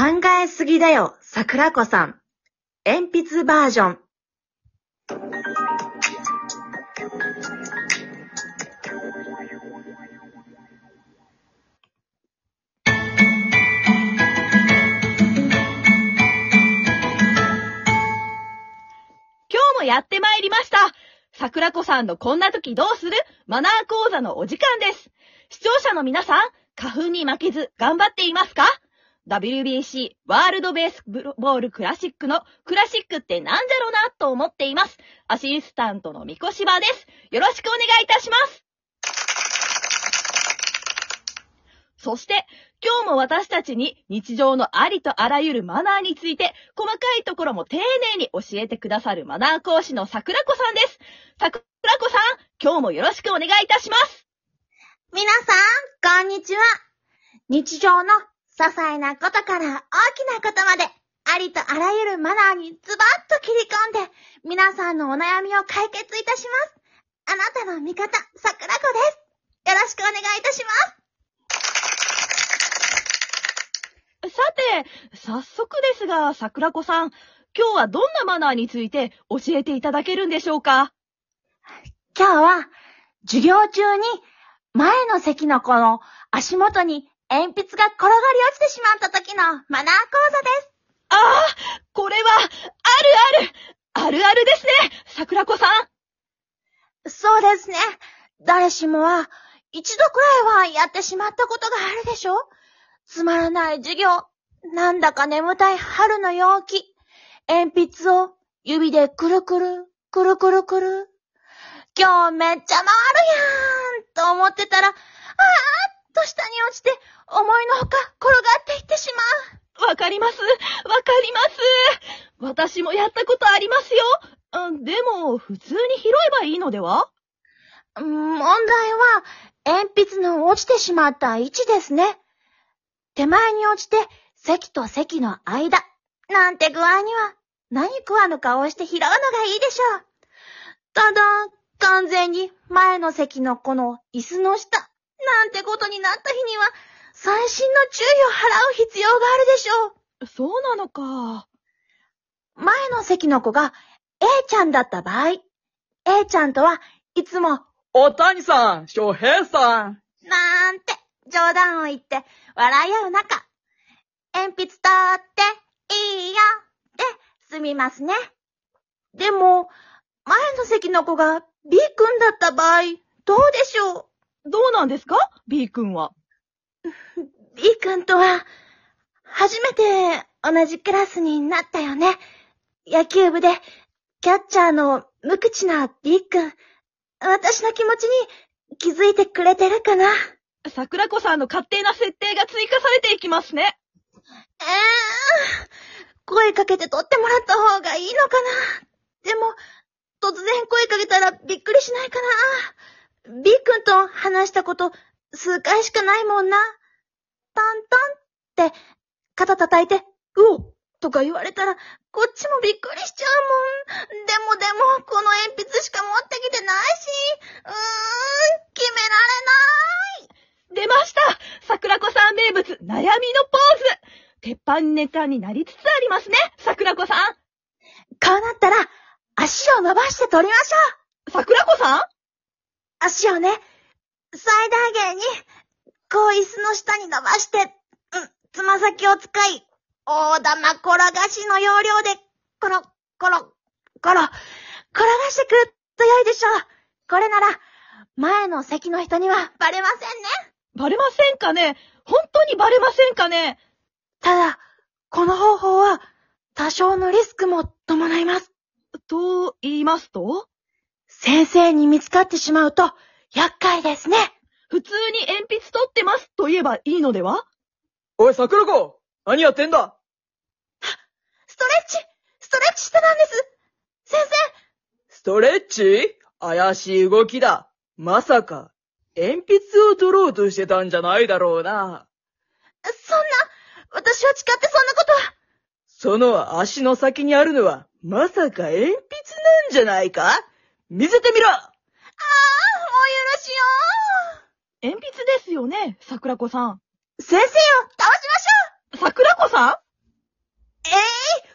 考えすぎだよ、桜子さん。鉛筆バージョン。今日もやってまいりました。桜子さんのこんな時どうする？マナー講座のお時間です。視聴者の皆さん、花粉に負けず頑張っていますか？?WBC ワールドベースボールクラシックのクラシックってなんじゃろうなと思っています。アシスタントのみこしばです。よろしくお願いいたします。そして、今日も私たちに日常のありとあらゆるマナーについて、細かいところも丁寧に教えてくださるマナー講師の桜子さんです。桜子さん、今日もよろしくお願いいたします。皆さん、こんにちは。日常の些細なことから大きなことまで、ありとあらゆるマナーにズバッと切り込んで、皆さんのお悩みを解決いたします。あなたの味方、桜子です。よろしくお願いいたします。さて、早速ですが、桜子さん、今日はどんなマナーについて教えていただけるんでしょうか？今日は、授業中に、前の席の子の足元に鉛筆が転がり落ちてしまった時のマナー講座です。ああ、これは、あるある、あるあるですね、桜子さん。そうですね。誰しもは、一度くらいはやってしまったことがあるでしょつまらない授業。なんだか眠たい春の陽気。鉛筆を指でくるくる、くるくるくる。今日めっちゃ回るやんと思ってたら、あーっと下に落ちて、思いのほか転がっていってしまう。わかります。わかります。私もやったことありますよ。うんでも、普通に拾えばいいのでは？うん問題は、鉛筆の落ちてしまった位置ですね。手前に落ちて、席と席の間、なんて具合には、何食わぬ顔をして拾うのがいいでしょう。ただ、完全に前の席のこの椅子の下、なんてことになった日には、最新の注意を払う必要があるでしょう。そうなのか。前の席の子が A ちゃんだった場合、A ちゃんとはいつもお谷さん、翔平さん。なんて冗談を言って笑い合う中、鉛筆取っていいよって済みますね。でも、前の席の子が B 君だった場合、どうでしょう？どうなんですか ?B 君は。?B 君とは、初めて同じクラスになったよね。野球部で、キャッチャーの無口な B 君、私の気持ちに気づいてくれてるかな？桜子さんの勝手な設定が追加されていきますね。ええ声かけて取ってもらった方がいいのかな？でも、突然声かけたらびっくりしないかな？?B 君と話したこと数回しかないもんな。トントンって肩叩いて、うおとか言われたら、こっちもびっくりしちゃうもん。でもでも、この鉛筆しか持ってきてないし、うーん、決められない。出ました桜子さん名物、悩みのポーズ鉄板ネタになりつつありますね桜子さんこうなったら、足を伸ばして取りましょう桜子さん？足をね、最大限に、こう椅子の下に伸ばして、うん、つま先を使い、大玉転がしの要領で、コロ、コロ、コロ、転がしてくると良いでしょう。これなら、前の席の人にはバレませんね。バレませんかね？本当にバレませんかね？ただ、この方法は、多少のリスクも伴います。と言いますと？先生に見つかってしまうと、厄介ですね。普通に鉛筆取ってますと言えばいいのでは？おい、桜子何やってんだ？ストレッチストレッチしてたんです先生ストレッチ？怪しい動きだ。まさか、鉛筆を取ろうとしてたんじゃないだろうな。そんな、私は誓ってそんなことは。その足の先にあるのは、まさか鉛筆なんじゃないか？見せてみろ。ああ、もう許しよ鉛筆ですよね桜子さん。う先生を倒しましょ桜子さん？えい、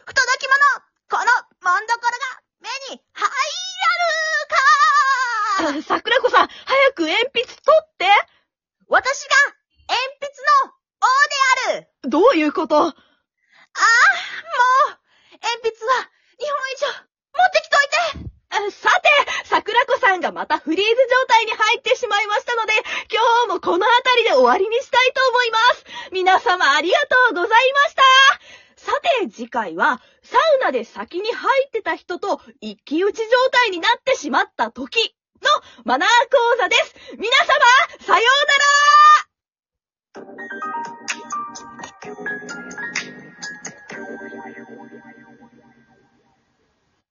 不届き者。このもんどころが目に入らぬか。あ桜子さん、早く鉛筆取って。私が鉛筆の王である。どういうこと？ああ、もう鉛筆は2本以上持ってきといてあさて、桜子さんがまたフリーズ状態に入ってしまいましたので、今日もこの辺りで終わりにしたいと思います。皆様ありがとうございました。さて、次回は、サウナで先に入ってた人と一騎打ち状態になってしまった時のマナー講座です。皆様、さようなら